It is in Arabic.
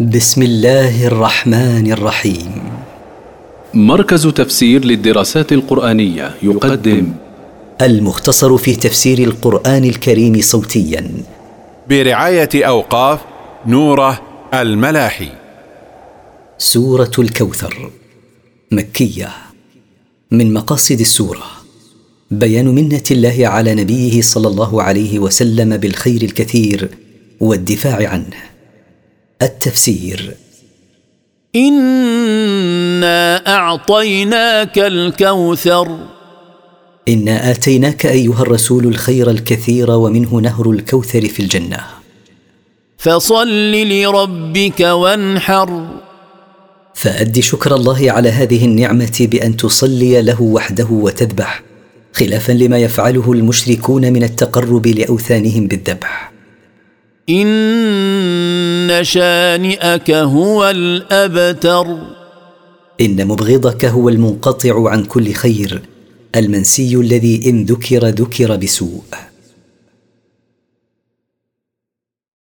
بسم الله الرحمن الرحيم. مركز تفسير للدراسات القرآنية يقدم. المختصر في تفسير القرآن الكريم صوتيا. برعاية أوقاف نوره الملاحي. سورة الكوثر. مكية. من مقاصد السورة. بيان منة الله على نبيه صلى الله عليه وسلم بالخير الكثير والدفاع عنه. التفسير. انا اعطيناك الكوثر. انا اتيناك ايها الرسول الخير الكثير ومنه نهر الكوثر في الجنه. فصل لربك وانحر. فاد شكر الله على هذه النعمه بان تصلي له وحده وتذبح خلافا لما يفعله المشركون من التقرب لاوثانهم بالذبح. ان شانئك هو الأبتر. إن مبغضك هو المنقطع عن كل خير المنسي الذي إن ذكر ذكر بسوء.